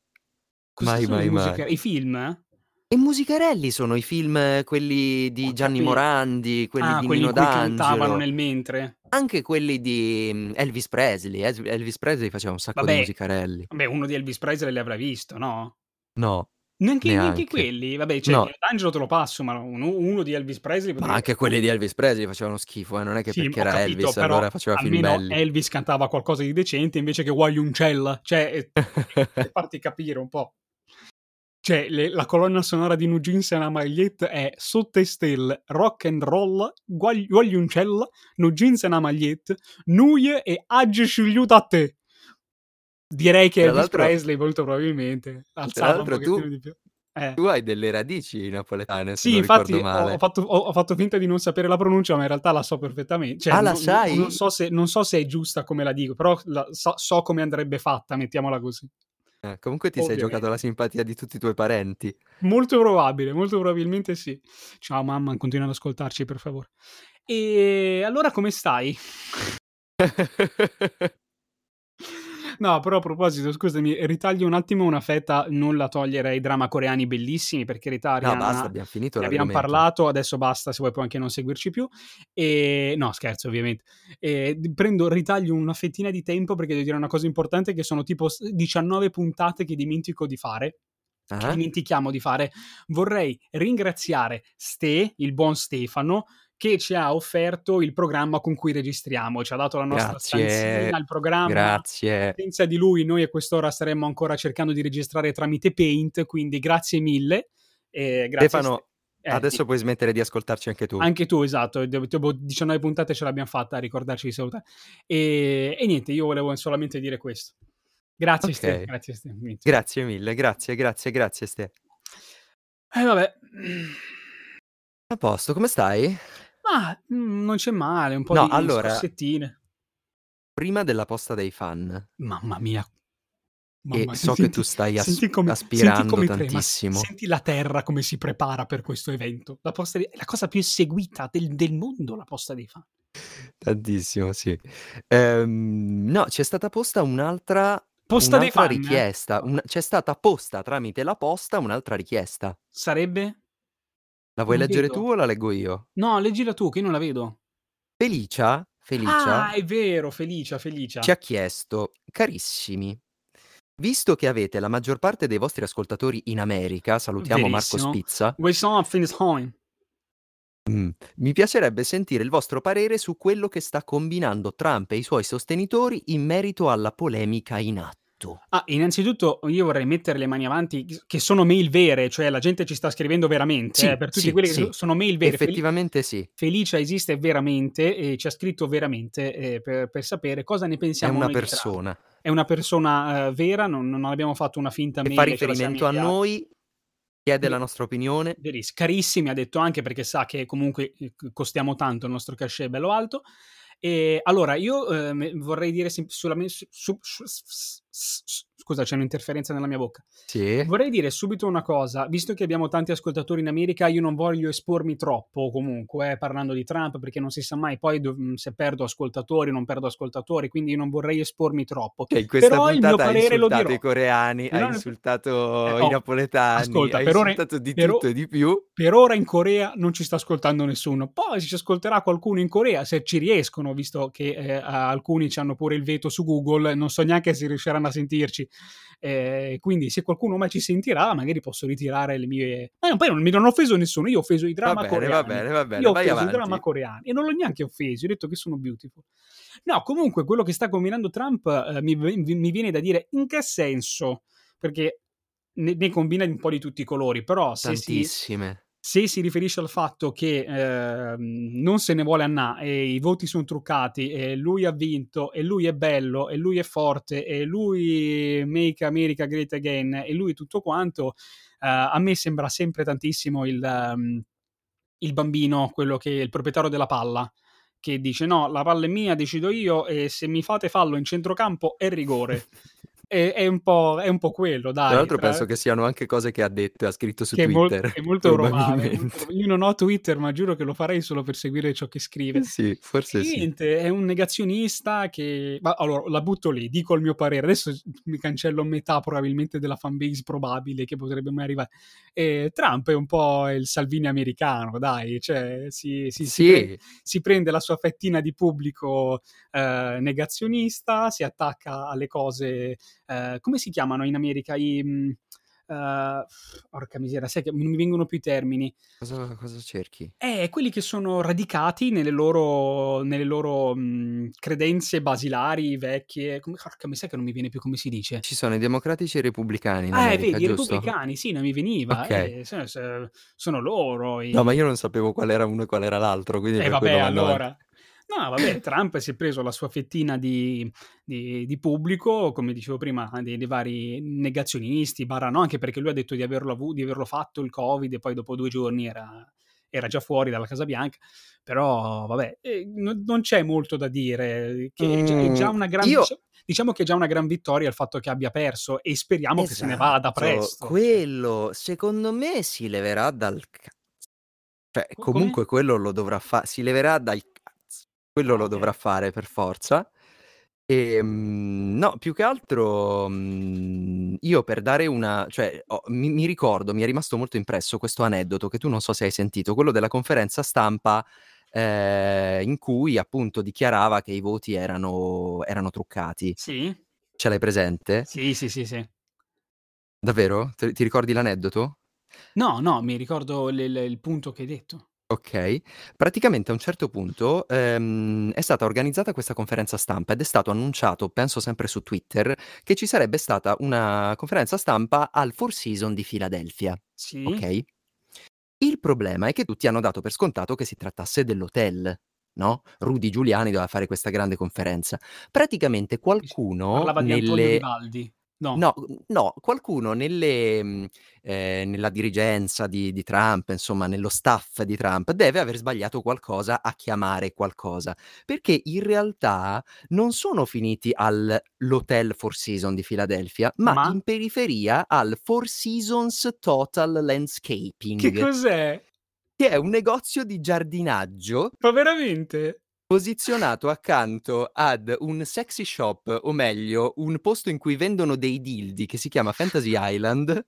Cosa Mai, mai, musica mai. i film? I musicarelli sono i film quelli di Gianni. Morandi, quelli Ah, di quelli in Nino cui cantavano D'Angelo. nel mentre. Anche quelli di, mhmm, Elvis Presley. Es Elvis Presley faceva un sacco di Vabbè, musicarelli. vabbè uno di Elvis Presley l'avrai visto, no? No, Neanche neanche neanche. quelli? Vabbè, cioè No. D'Angelo te lo passo, ma uno uno di Elvis Presley Ma potrebbe anche quelli di Elvis Presley facevano schifo, eh, non è che Sì, perché era capito, Elvis però allora faceva film belli. Elvis cantava qualcosa di decente invece che Guagliuncella, cioè, per farti capire un po'. Cioè, le la colonna sonora di Nu Jeans e Namalyet è Sotto e stelle, rock and roll, guagl Guagliuncella, Nu Jeans e Namalyet, Nuie e Agge sciugliuta a te. Direi che Elvis Presley molto probabilmente alzava un pochettino tu di più. Eh. tu hai delle radici napoletane Sì, non infatti ho fatto ho ho fatto finta di non sapere la pronuncia, ma in realtà la so perfettamen cioè Ah, la no no non sai? so se non so se è giusta come la dico, però la so so come andrebbe fatta, mettiamola così. Eh, comunque ti sei giocato Ovviamente. la simpatia di tutti i tuoi parenti. Molto probabile, molto probabilmente sì. Ciao mamma, continua ad ascoltarci per favore. E allora come stai? No, però a proposito, scusami, ritaglio un attimo una fetta, non la toglierei, drama coreani bellissimi, per carità, No, basta, Rihanna abbiam finito ne abbiam l'argomento. parlato, adesso basta, se vuoi puoi anche non seguirci più. Ehm, no scherzo ovviamente. D prendo ritaglio una fettina di tempo perché devo dire una cosa importante che sono tipo s 19 puntate che dimentico di fare che Ah-ah. dimentichiamo di fare. Vorrei ringraziare Ste, il buon Stefano, che ci ha offerto il programma con cui registriamo. Ci ha dato la nostra Grazie, stanzina, il programma. grazie. Senza di lui noi a quest'ora staremmo ancora cercando di registrare tramite Paint, quindi grazie mille. Ehm, grazie Ste Stefano, eh, adesso sì. puoi smettere di ascoltarci anche tu. Anche tu, esatto, dopo 19 puntate ce l'abbiam fatta a ricordarci di saluta ehm, e niente, io volevo solamente dire questo. Grazie Ste, Okay. grazie Ste. Grazie mille, grazie, grazie, grazie Ste. Eh vabbè. A posto, come stai? Mah, mhmm, non c'è male, un po' No, di allora scossettine. prima della posta dei fan Mamma mia. e Mamma so che senti tu stai as senti come senti aspirando come trema, tantissimo. senti la terra come si prepara per questo evento. La posta dei è la cosa più seguita del del mondo, la posta dei fan. Tantissimo, sì. Ehm, no, c'è stata posta un'altra Posta dei un'altra fan? richiesta, un c'è stata posta tramite la posta un'altra richiesta. Sarebbe? La vuoi Non leggere vedo. tu o la leggo io? No, leggila tu che io non la vedo. Felicia Felicia Ah, è vero, Felicia, Felicia. ci ha chiesto: "Carissimi, visto che avete la maggior parte dei vostri ascoltatori in America", salutiamo Marco Verissimo. Spizza We saw home. Mh, mi piacerebbe sentire il vostro parere su quello che sta combinando Trump e i suoi sostenitori in merito alla polemica in atto. Ah, innanzitutto io vorrei mettere le mani avanti ch che sono mail vere, cioè la gente ci sta scrivendo veramente, Sì, eh, per tutti sì, quelli che sì. so sono mail vere. Effettivamente sì. Felicia esiste veramente e ci ha scritto veramente, ehm, per per sapere cosa ne È pensiamo una di Trump. persona. È una persona, ehm, vera, non non abbiamo fatto una finta Che mail fa riferimento a noi, chiede la nostra opinione. carissimi ha detto anche perché sa che comunque, c costiamo tanto, il nostro cachet è bello alto. Ehm, allora io, ehm, vorrei dire sem solamen su su su scusa, c'è un'interferenza nella mia bocca. Sì. Vorrei dire subito una cosa, visto che abbiamo tanti ascoltatori in America, io non voglio espormi troppo comunque eh, parlando di Trump, perché non si sa mai poi dov- se perdo ascoltatori, non perdo ascoltatori, quindi non vorrei espormi troppo. Che in questa Però il mio parere lo dirò. i coreani, Però hai ne- insultato Eh, i oh, napoletani, ascolta, hai per ora- insultato di per o- tutto e di più. Per ora in Corea non ci sta ascoltando nessuno. Poi se ci ascolterà qualcuno in Corea, se ci riescono, visto che eh, alcuni ci hanno pure il veto su Google, non so neanche se riusciranno a sentirci. Eh, quindi se qualcuno mai ci sentirà, magari posso ritirare le mie... Ma no, poi non non ho offeso nessuno, io ho offeso i drama bene, coreani. va bene, va bene, Io ho offeso i avanti. drama coreani e non l'ho neanche offeso, ho detto che sono beautiful. No, comunque quello che sta combinando Trump eh, mi, mi viene da dire in che senso? Perché ne, ne combina un po' di tutti i colori, però se si. Se si riferisce al fatto che eh, non se ne vuole Anna e i voti sono truccati e lui ha vinto e lui è bello e lui è forte e lui make America great again e lui tutto quanto, eh, a me sembra sempre tantissimo il, um, il bambino, quello che è il proprietario della palla che dice no, la palla è mia, decido io e se mi fate fallo in centrocampo è rigore. è, è, un po', è un po' quello, dai. Tra l'altro tra- penso che siano anche cose che ha detto e ha scritto su che è, mol- Twitter. è molto romano. Io non ho Twitter, ma giuro che lo farei solo per seguire ciò che scrive. Sì, forse E sì. niente, è un negazionista che... Ma allora, la butto lì, dico il mio parere. Adesso mi cancello metà probabilmente della fanbase probabile che potrebbe mai arrivare. E Trump è un po' il Salvini americano, dai. Cioè, si, si- si pre- Sì, si prende la sua fettina di pubblico eh, negazionista, si attacca alle cose... eh, come si chiamano in America? I... mh, eh, porca miseria, sai che non mi vengono più i termini. cosa, cosa cerchi? Eh, quelli che sono radicati nelle loro, nelle loro mh, credenze basilari, vecchie. Come, porca, mi sa che non mi viene più come si dice. Ci sono i democratici e i repubblicani Ah, eh, America, vedi, i giusto? repubblicani, sì, non mi veniva. Ok. eh, sono, sono loro. i- No, ma io non sapevo qual era uno e qual era l'altro, quindi E per vabbè, allora. No, vabbè, Trump si è preso la sua fettina di, di- di pubblico, come dicevo prima, dei, dei vari negazionisti, barra no, anche perché lui ha detto di averlo, avu- di averlo fatto il Covid e poi dopo due giorni era, era già fuori dalla Casa Bianca. Però, vabbè, eh, non, non c'è molto da dire. Che è, già, è già Mm, una gran, io- Diciamo che è già una gran vittoria il fatto che abbia perso e speriamo che se ne vada Esatto, presto. Quello, secondo me, si leverà dal. Cioè, Co- come? comunque quello lo dovrà fare, si leverà dal. Quello lo dovrà fare per forza. E, mm, no, più che altro mm, io per dare una, cioè ho- mi, mi ricordo, mi è rimasto molto impresso questo aneddoto che tu non so se hai sentito, quello della conferenza stampa eh, in cui appunto dichiarava che i voti erano, erano truccati. Sì? Ce l'hai presente? Sì, sì, sì, sì. Davvero? Te- ti ricordi l'aneddoto? No, no, mi ricordo il, il- il punto che hai detto. Ok, praticamente a un certo punto ehm, è stata organizzata questa conferenza stampa ed è stato annunciato, penso sempre su Twitter, che ci sarebbe stata una conferenza stampa al Four Seasons di Filadelfia. Sì? Ok? Il problema è che tutti hanno dato per scontato che si trattasse dell'hotel, no? Rudy Giuliani doveva fare questa grande conferenza. Praticamente qualcuno Parlava di Antonio nelle... Vivaldi. No. No, no, qualcuno nelle, mh, eh, nella dirigenza di, di Trump, insomma, nello staff di Trump, deve aver sbagliato qualcosa a chiamare qualcosa, perché in realtà non sono finiti all'Hotel Four Seasons di Filadelfia, ma, Ma? in periferia al Four Seasons Total Landscaping, Che cos'è? che è un negozio di giardinaggio Ma veramente? Posizionato accanto ad un sexy shop, o meglio, un posto in cui vendono dei dildi che si chiama Fantasy Island,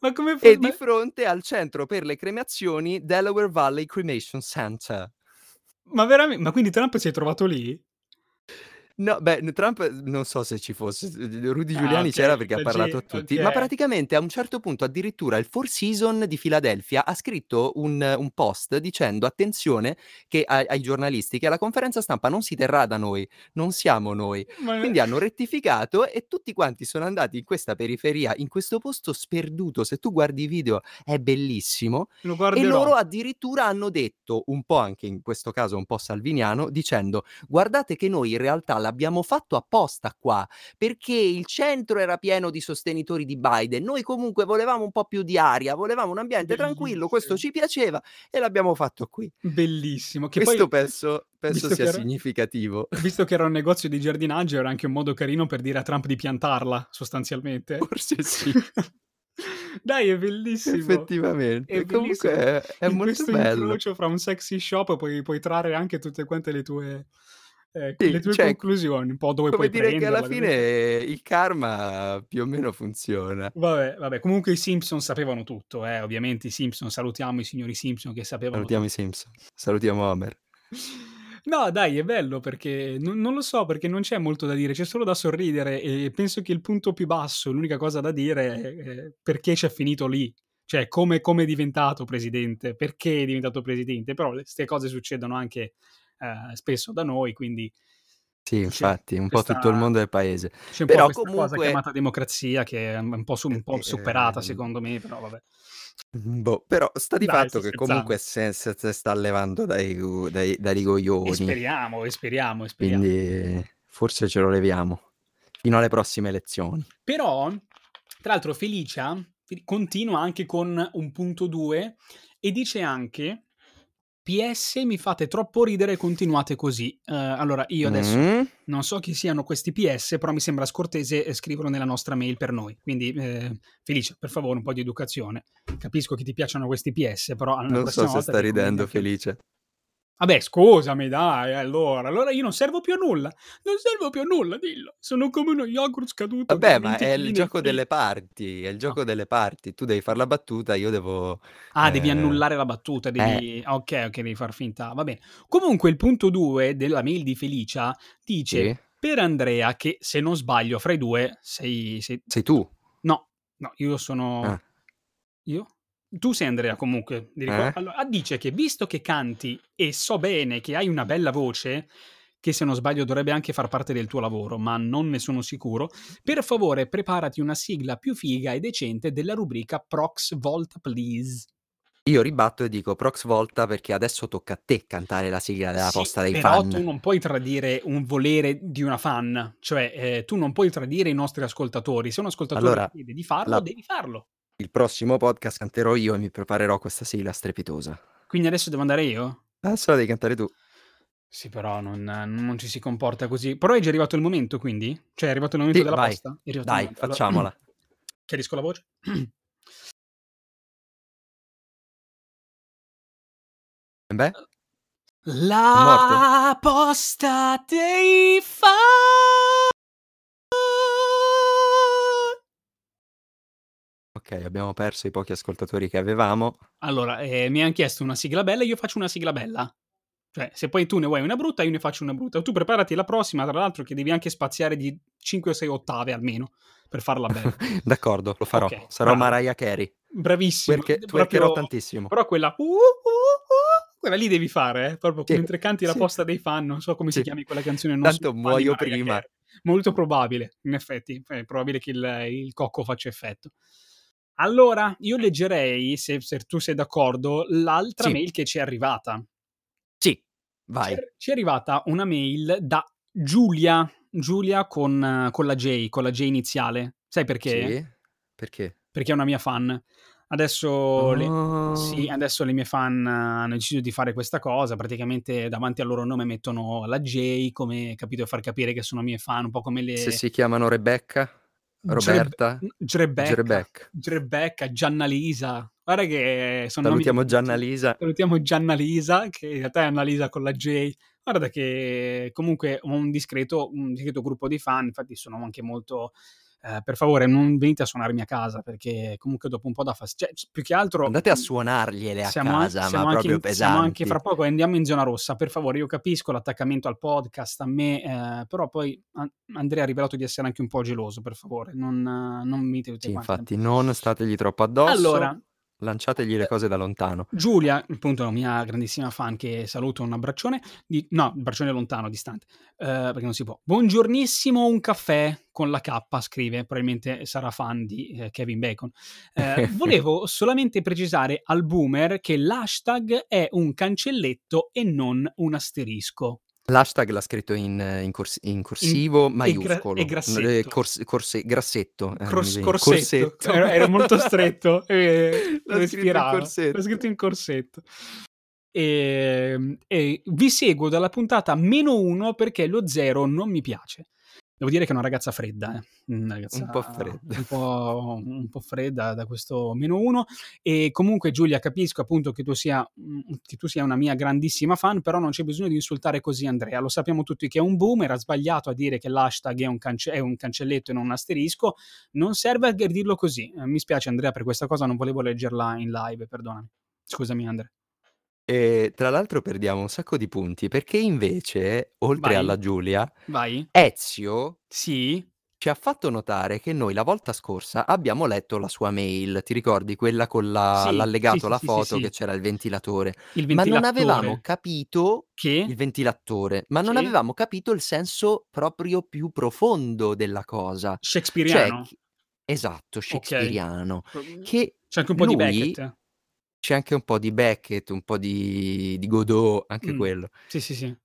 Ma come fu- e di fronte al centro per le cremazioni Delaware Valley Cremation Center. Ma veramente? Ma quindi Trump si è trovato lì? No, beh, Trump non so se ci fosse, Rudy Ah, Giuliani ok, c'era perché ha la parlato a tutti, ok. ma praticamente a un certo punto addirittura il Four Seasons di Filadelfia ha scritto un, un post dicendo attenzione che ai, ai giornalisti che la conferenza stampa non si terrà da noi, non siamo noi. Ma- Quindi hanno rettificato e tutti quanti sono andati in questa periferia, in questo posto sperduto. Se tu guardi i video è bellissimo. Lo E loro addirittura hanno detto, un po' anche in questo caso un po' salviniano, dicendo guardate che noi in realtà l'abbiamo fatto apposta qua, perché il centro era pieno di sostenitori di Biden. Noi comunque volevamo un po' più di aria, volevamo un ambiente tranquillo, questo Bellissimo. ci piaceva e l'abbiamo fatto qui. Bellissimo. Che Questo poi, penso, penso sia era- significativo. visto che era un negozio di giardinaggio, era anche un modo carino per dire a Trump di piantarla, sostanzialmente. Forse sì, Dai, è bellissimo. effettivamente. È Comunque bellissimo. è, è In molto questo bello. incrocio fra un sexy shop puoi, puoi trarre anche tutte quante le tue, eh, Sì, le tue cioè, conclusioni, un po' dove puoi dire che alla fine il karma più o meno funziona. Vabbè, vabbè, comunque i Simpson sapevano tutto, eh, ovviamente i Simpson, salutiamo i signori Simpson che sapevano Salutiamo i Simpson, salutiamo Homer. No, dai, è bello perché non, non lo so, perché non c'è molto da dire, c'è solo da sorridere e penso che il punto più basso, l'unica cosa da dire è, è perché c'è finito lì. Cioè, come, come è diventato presidente, perché è diventato presidente, però queste cose succedono anche eh, spesso da noi, quindi Sì, infatti, un po' questa, tutto il mondo del paese. c'è un po' Però cosa comunque, chiamata democrazia che è un po', su- un po' eh, superata ehm, secondo me, però vabbè. boh, però sta di Dai, fatto che scherzando. comunque se, se- se sta levando dai, dai, dai E rigoglioni, speriamo, e speriamo, e speriamo. quindi forse ce lo leviamo fino alle prossime elezioni. Però, tra l'altro, Felicia continua anche con un punto 2 e dice anche PS mi fate troppo ridere, continuate così. Eh, allora, io adesso Mm? non so chi siano questi PS, però mi sembra scortese scriverlo nella nostra mail per noi. Quindi, eh, Felicia, per favore, un po' di educazione. Capisco che ti piacciono questi PS, però Non so se sta ridendo felice. Vabbè, scusami, dai, allora. Allora io non servo più a nulla. Non servo più a nulla, dillo. Sono come uno yogurt scaduto. Vabbè, ma è 20 il gioco delle parti, è il gioco delle parti. Tu devi fare la battuta, io devo... Ah, devi eh, annullare la battuta, eh, devi... ah, Ok, ok, devi far finta. Va bene. Comunque il punto 2 della mail di Felicia dice sì, per Andrea che se non sbaglio fra i due sei... sei... sei tu. No, no, io sono... Ah, Io? Tu sei Andrea comunque. eh? Allora, dice che visto che canti e so bene che hai una bella voce, che se non sbaglio dovrebbe anche far parte del tuo lavoro, ma non ne sono sicuro, per favore preparati una sigla più figa e decente della rubrica Prox Volta Please. Io ribatto e dico Prox Volta perché adesso tocca a te cantare la sigla della Sì, posta dei però fan. tu non puoi tradire un volere di una fan, cioè eh, tu non puoi tradire i nostri ascoltatori. Se un ascoltatore Allora, chiede di farlo, la- devi farlo. Il prossimo podcast canterò io e mi preparerò questa sigla strepitosa. Quindi adesso devo andare io? Adesso la devi cantare tu. Sì, però non, non ci si comporta così. Però è già arrivato il momento, quindi? Cioè è arrivato il momento Sì, della vai. il Dai, momento. Allora, facciamola. chiarisco la voce. Beh, La posta dei fan. Ok, abbiamo perso i pochi ascoltatori che avevamo. Allora, eh, mi hanno chiesto una sigla bella, io faccio una sigla bella. Cioè, se poi tu ne vuoi una brutta, io ne faccio una brutta. Tu preparati la prossima, tra l'altro, che devi anche spaziare di 5 o 6 ottave almeno per farla bella. D'accordo, lo farò. Ok, Sarò bravo. Mariah Carey. Bravissimo. Perché proprio- tantissimo. Però quella... uh, uh, uh, quella lì devi fare, eh? Proprio Sì, mentre canti la sì. posta dei fan, non so come si Sì. chiami quella canzone. Non Tanto muoio prima. Carey. Molto probabile, in effetti. È probabile che il, il cocco faccia effetto. Allora, io leggerei, se, se tu sei d'accordo, l'altra Sì. mail che ci è arrivata. Sì, vai. Ci è, ci è arrivata una mail da Giulia, Giulia con, con la J, con la J iniziale. Sai perché? Sì? Perché? Perché è una mia fan. Adesso, le, Oh. sì, adesso le mie fan eh, hanno deciso di fare questa cosa. Praticamente davanti al loro nome mettono la J, come capito, far capire che sono mie fan, un po' come le. Se si chiamano Rebecca, Roberta, Grebecca, Grebecca. Grebecca, Giannalisa. Guarda che sono nomi Salutiamo di- Gianna Lisa. Salutiamo Giannalisa, che in realtà è Annalisa con la J. Guarda che comunque ho un discreto, un discreto gruppo di fan, infatti sono anche molto... eh, per favore non venite a suonarmi a casa perché comunque dopo un po' da fastidio. Cioè, più che altro... Andate a suonargliele a an- casa, siamo ma proprio in- Siamo anche pesanti. fra poco andiamo in zona rossa, per favore, io capisco l'attaccamento al podcast, a me, eh, però poi An- Andrea ha rivelato di essere anche un po' geloso, per favore, non, non mite tutte Sì, infatti, non stategli troppo addosso. Allora, lanciategli le cose da lontano. Giulia, appunto, la mia grandissima fan che saluto un abbraccione, di, no, un abbraccione lontano, distante, eh, perché non si può. Buongiornissimo, un caffè con la K, scrive, probabilmente sarà fan di eh, Kevin Bacon. Eh, volevo solamente precisare al boomer che l'hashtag è un cancelletto e non un asterisco. L'hashtag l'ha scritto in, in, cors- in corsivo In- e gra- maiuscolo. e grassetto. Eh, cors- corse- grassetto. eh, Cors- mi- corsetto. Era, era molto stretto e L'ha scritto respirava. corsetto. L'ha scritto in corsetto. E, e vi seguo dalla puntata meno uno perché lo zero non mi piace. Devo dire che è una ragazza fredda, eh. una ragazza Un po' fredda. Un po', un po' fredda da questo meno uno. E comunque, Giulia, capisco appunto che tu, sia, che tu sia una mia grandissima fan, però non c'è bisogno di insultare così Andrea. Lo sappiamo tutti che è un boom, era sbagliato a dire che l'hashtag è un, cance- è un cancelletto e non un asterisco. Non serve a dirlo così. Eh, mi spiace, Andrea, per questa cosa non volevo leggerla in live, perdonami. Scusami, Andrea. E tra l'altro perdiamo un sacco di punti perché invece, oltre Vai. alla Giulia, Vai. Ezio Sì. ci ha fatto notare che noi la volta scorsa abbiamo letto la sua mail, ti ricordi quella con la- Sì, l'allegato sì, alla sì, sì, foto sì. che c'era il ventilatore, Il ma non ventilatore. avevamo capito Che? il ventilatore, ma non Che? avevamo capito il senso proprio più profondo della cosa. Cioè, Shakespeareano. chi- esatto, shakespeariano. Ok. Che C'è anche un po' di lui- Beckett. C'è anche un po' di Beckett, un po' di, di Godot, anche Mm. quello, Sì, sì, sì.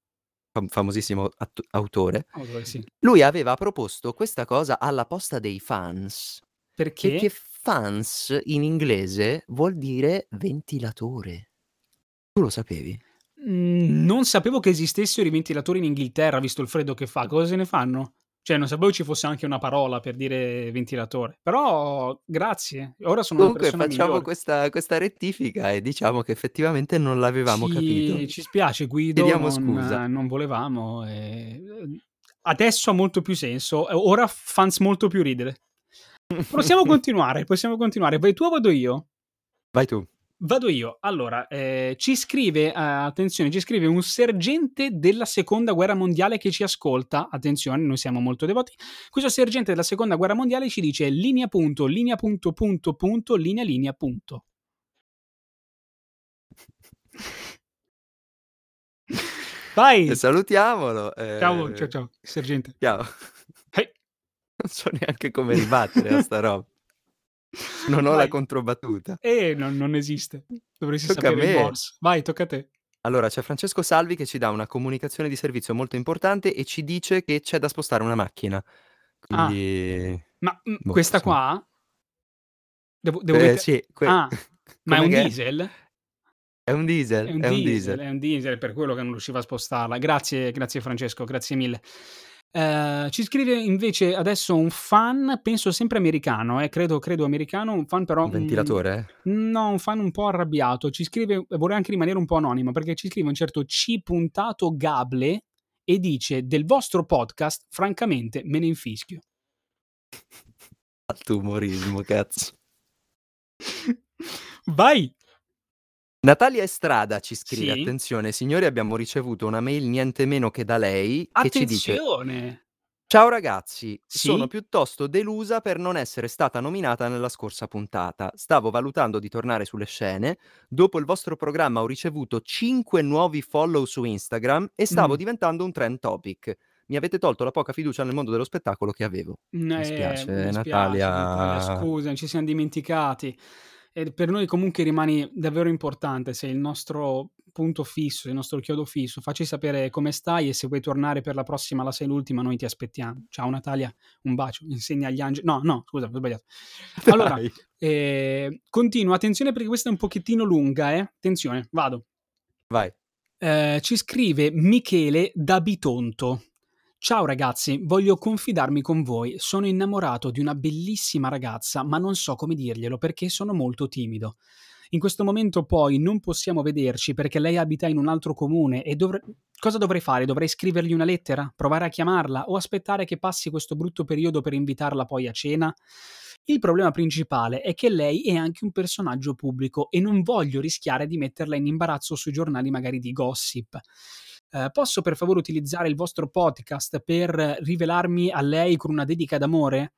fam- famosissimo atto- autore. Autore, sì. Lui aveva proposto questa cosa alla posta dei fans, Perché? perché fans in inglese vuol dire ventilatore. Tu lo sapevi? Mm, non sapevo che esistessero i ventilatori in Inghilterra, visto il freddo che fa. Cosa se ne fanno? Cioè, non sapevo ci fosse anche una parola per dire ventilatore. Però, grazie. Ora sono Comunque una facciamo questa, questa rettifica e diciamo che effettivamente non l'avevamo ci, capito. Ci spiace, Guido. Chiediamo non, scusa. non volevamo. eh, Adesso ha molto più senso. Ora fans molto più ridere. Possiamo continuare, possiamo continuare. Vai tu o vado io? Vai tu. Vado io. Allora, eh, ci scrive, eh, attenzione, ci scrive un sergente della seconda guerra mondiale che ci ascolta. Attenzione, noi siamo molto devoti. Questo sergente della seconda guerra mondiale ci dice linea punto, linea punto, punto, punto, linea, linea punto. Vai! E salutiamolo. eh, Ciao, ciao, ciao, sergente. Ciao. Hey. Non so neanche come ribattere a sta roba. Non ho la Vai. controbattuta. Eh, non, non esiste. Dovresti Tocca sapere il morse. Vai, tocca a te. Allora, c'è Francesco Salvi che ci dà una comunicazione di servizio molto importante e ci dice che c'è da spostare una macchina. Quindi... Ma mm, Boh, questa sì. qua? Devo, devo Eh, mettere- sì, que- Ah, ma è un che diesel? È un diesel, È un, diesel, è un diesel, per quello che non riusciva a spostarla. Grazie, grazie Francesco, grazie mille. Eh, ci scrive invece adesso un fan, penso sempre americano, eh, credo, credo americano, un fan però... Un ventilatore? eh? mm, no, un fan un po' arrabbiato. Ci scrive, vorrei anche rimanere un po' anonimo, perché ci scrive un certo C puntato Gable e dice del vostro podcast, francamente, me ne infischio. Alto umorismo, cazzo. Vai! Natalia Estrada ci scrive, Sì? attenzione, signori, abbiamo ricevuto una mail niente meno che da lei che ci dice Attenzione! Ciao ragazzi, Sì? sono piuttosto delusa per non essere stata nominata nella scorsa puntata. Stavo valutando di tornare sulle scene. Dopo il vostro programma ho ricevuto 5 nuovi follow su Instagram e stavo Mm. diventando un trend topic. Mi avete tolto la poca fiducia nel mondo dello spettacolo che avevo. Mi spiace, Natalia. Scusa, ci siamo dimenticati. E per noi comunque rimani davvero importante, sei il nostro punto fisso, il nostro chiodo fisso. Facci sapere come stai e se vuoi tornare per la prossima, la sei l'ultima, noi ti aspettiamo. Ciao Natalia, un bacio, insegna agli angeli. No, no, scusa, ho sbagliato. Allora, eh, continuo, attenzione perché questa è un pochettino lunga, eh. Attenzione, vado. Vai. Eh, ci scrive Michele da Bitonto. Ciao ragazzi, voglio confidarmi con voi. Sono innamorato di una bellissima ragazza, ma non so come dirglielo perché sono molto timido. In questo momento poi non possiamo vederci perché lei abita in un altro comune e dovre- cosa dovrei fare? Dovrei scrivergli una lettera? Provare a chiamarla? O aspettare che passi questo brutto periodo per invitarla poi a cena? Il problema principale è che lei è anche un personaggio pubblico e non voglio rischiare di metterla in imbarazzo sui giornali magari di gossip. Eh, posso per favore utilizzare il vostro podcast per rivelarmi a lei con una dedica d'amore?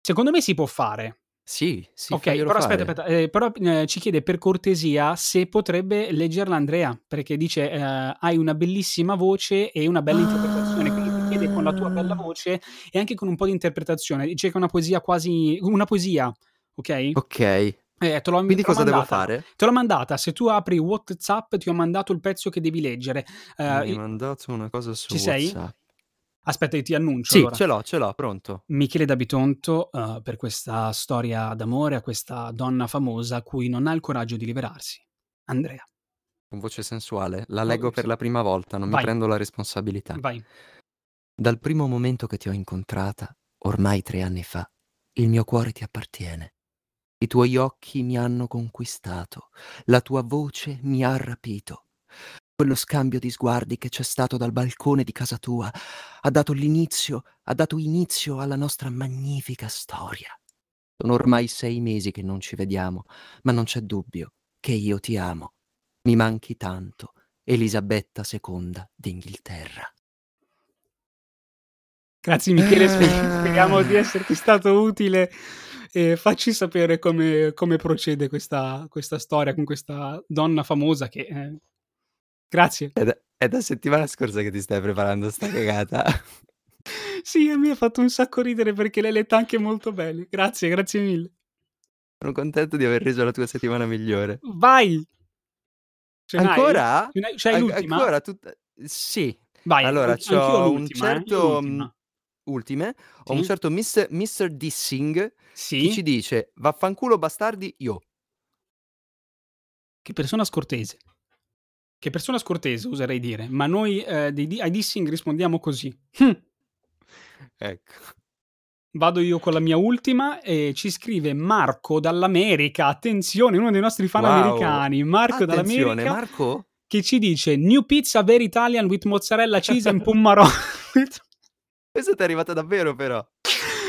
Secondo me si può fare. Sì, sì, ok, però fare. aspetta, aspetta, eh, però eh, ci chiede per cortesia se potrebbe leggerla Andrea, perché dice eh, hai una bellissima voce e una bella interpretazione, quindi ti chiede con la tua bella voce e anche con un po' di interpretazione, dice che è una poesia quasi, una poesia, ok? Ok. Eh, te l'ho, Quindi te l'ho cosa devo mandata. fare? Te l'ho mandata. Se tu apri WhatsApp, ti ho mandato il pezzo che devi leggere. Mi Eh, hai i- mandato una cosa su ci sei? WhatsApp. Aspetta, io ti annuncio. Sì, allora. ce l'ho, ce l'ho, pronto. Michele da Bitonto eh, per questa storia d'amore a questa donna famosa a cui non ha il coraggio di liberarsi. Andrea, Con voce sensuale. La leggo per la prima volta, non Vai. mi prendo la responsabilità. vai. Dal primo momento che ti ho incontrata, ormai tre anni fa, il mio cuore ti appartiene. I tuoi occhi mi hanno conquistato, la tua voce mi ha rapito. Quello scambio di sguardi che c'è stato dal balcone di casa tua ha dato l'inizio, ha dato inizio alla nostra magnifica storia. Sono ormai sei mesi che non ci vediamo, ma non c'è dubbio che io ti amo. Mi manchi tanto, Elisabetta II d'Inghilterra. Grazie Michele, Ah. speriamo di esserti stato utile. E facci sapere come, come procede questa, questa storia con questa donna famosa che... eh, Grazie. È da, è da settimana scorsa che ti stai preparando sta cagata. Sì, a me ha fatto un sacco ridere perché l'hai letta anche molto bene. Grazie, grazie mille. Sono contento di aver reso la tua settimana migliore. Vai! Ce? Ancora? Ce n'hai- c'hai An- l'ultima? Ancora tutta... Sì. Vai, Allora, c'ho un l'ultima, eh, Ultime. Ho un Sì. certo Mr. Mr. Dissing che Sì? ci dice vaffanculo bastardi io. Che persona scortese. Che persona scortese, oserei dire. Ma noi eh, dei- ai dissing rispondiamo così. Hm. Ecco. Vado io con la mia ultima e ci scrive Marco dall'America. Attenzione, uno dei nostri fan Wow. americani. Marco Attenzione, dall'America Marco? che ci dice New pizza very Italian with mozzarella cheese and pommarò. Questa ti è arrivata davvero però.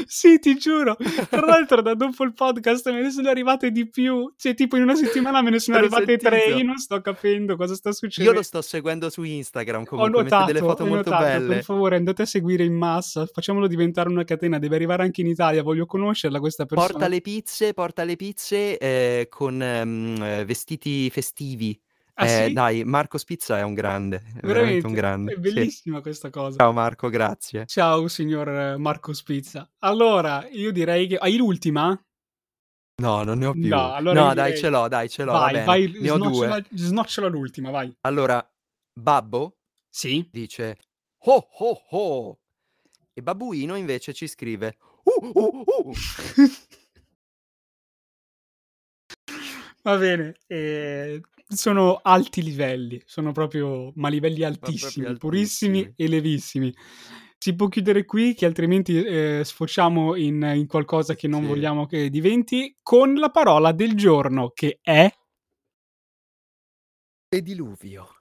sì, ti giuro. Tra l'altro, da dopo il podcast me ne sono arrivate di più. Cioè, tipo in una settimana me ne sono arrivate tre. sentito. Io non sto capendo cosa sta Io succedendo. lo sto seguendo su Instagram Ho comunque, mette notato, delle foto ho molto notato, belle. per favore andate a seguire in massa, facciamolo diventare una catena, deve arrivare anche in Italia, voglio conoscerla questa persona. Porta le pizze, porta le pizze eh, con ehm, eh, vestiti festivi. Ah, Eh, sì? Dai, Marco Spizza è un grande, è veramente un grande. È Sì. bellissima questa cosa. Ciao Marco, grazie. Ciao signor Marco Spizza. Allora, io direi che... Hai l'ultima? No, non ne ho più. No, allora dai, direi- ce l'ho, dai, ce l'ho. va vai, vai, ne ho due. snocciola, l'ultima, vai. Allora, Babbo Sì? dice ho ho ho e Babbuino invece ci scrive uh uh uh. Va bene, eh, sono alti livelli, sono proprio, ma livelli altissimi, proprio purissimi altissimi. e levissimi. Si può chiudere qui, che altrimenti eh, sfociamo in, in qualcosa che non Sì. vogliamo che diventi, con la parola del giorno, che è... E diluvio.